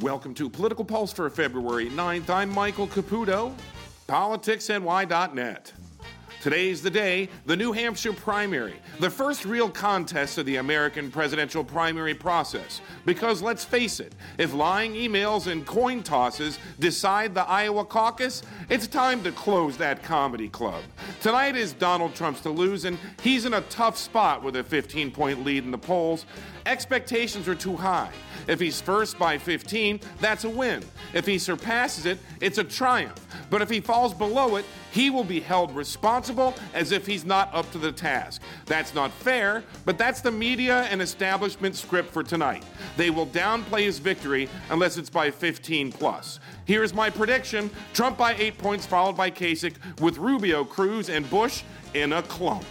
Welcome to Political Pulse for February 9th. I'm Michael Caputo, politicsny.net. Today's the day, the New Hampshire primary, the first real contest of the American presidential primary process. Because let's face it, if lying emails and coin tosses decide the Iowa caucus, it's time to close that comedy club. Tonight is Donald Trump's to lose, and he's in a tough spot with a 15 point lead in the polls. Expectations are too high. If he's first by 15, that's a win. If he surpasses it, it's a triumph. But if he falls below it, he will be held responsible as if he's not up to the task. That's not fair, but that's the media and establishment script for tonight. They will downplay his victory unless it's by 15 plus. Here's my prediction Trump by eight points, followed by Kasich, with Rubio, Cruz, and Bush in a clump.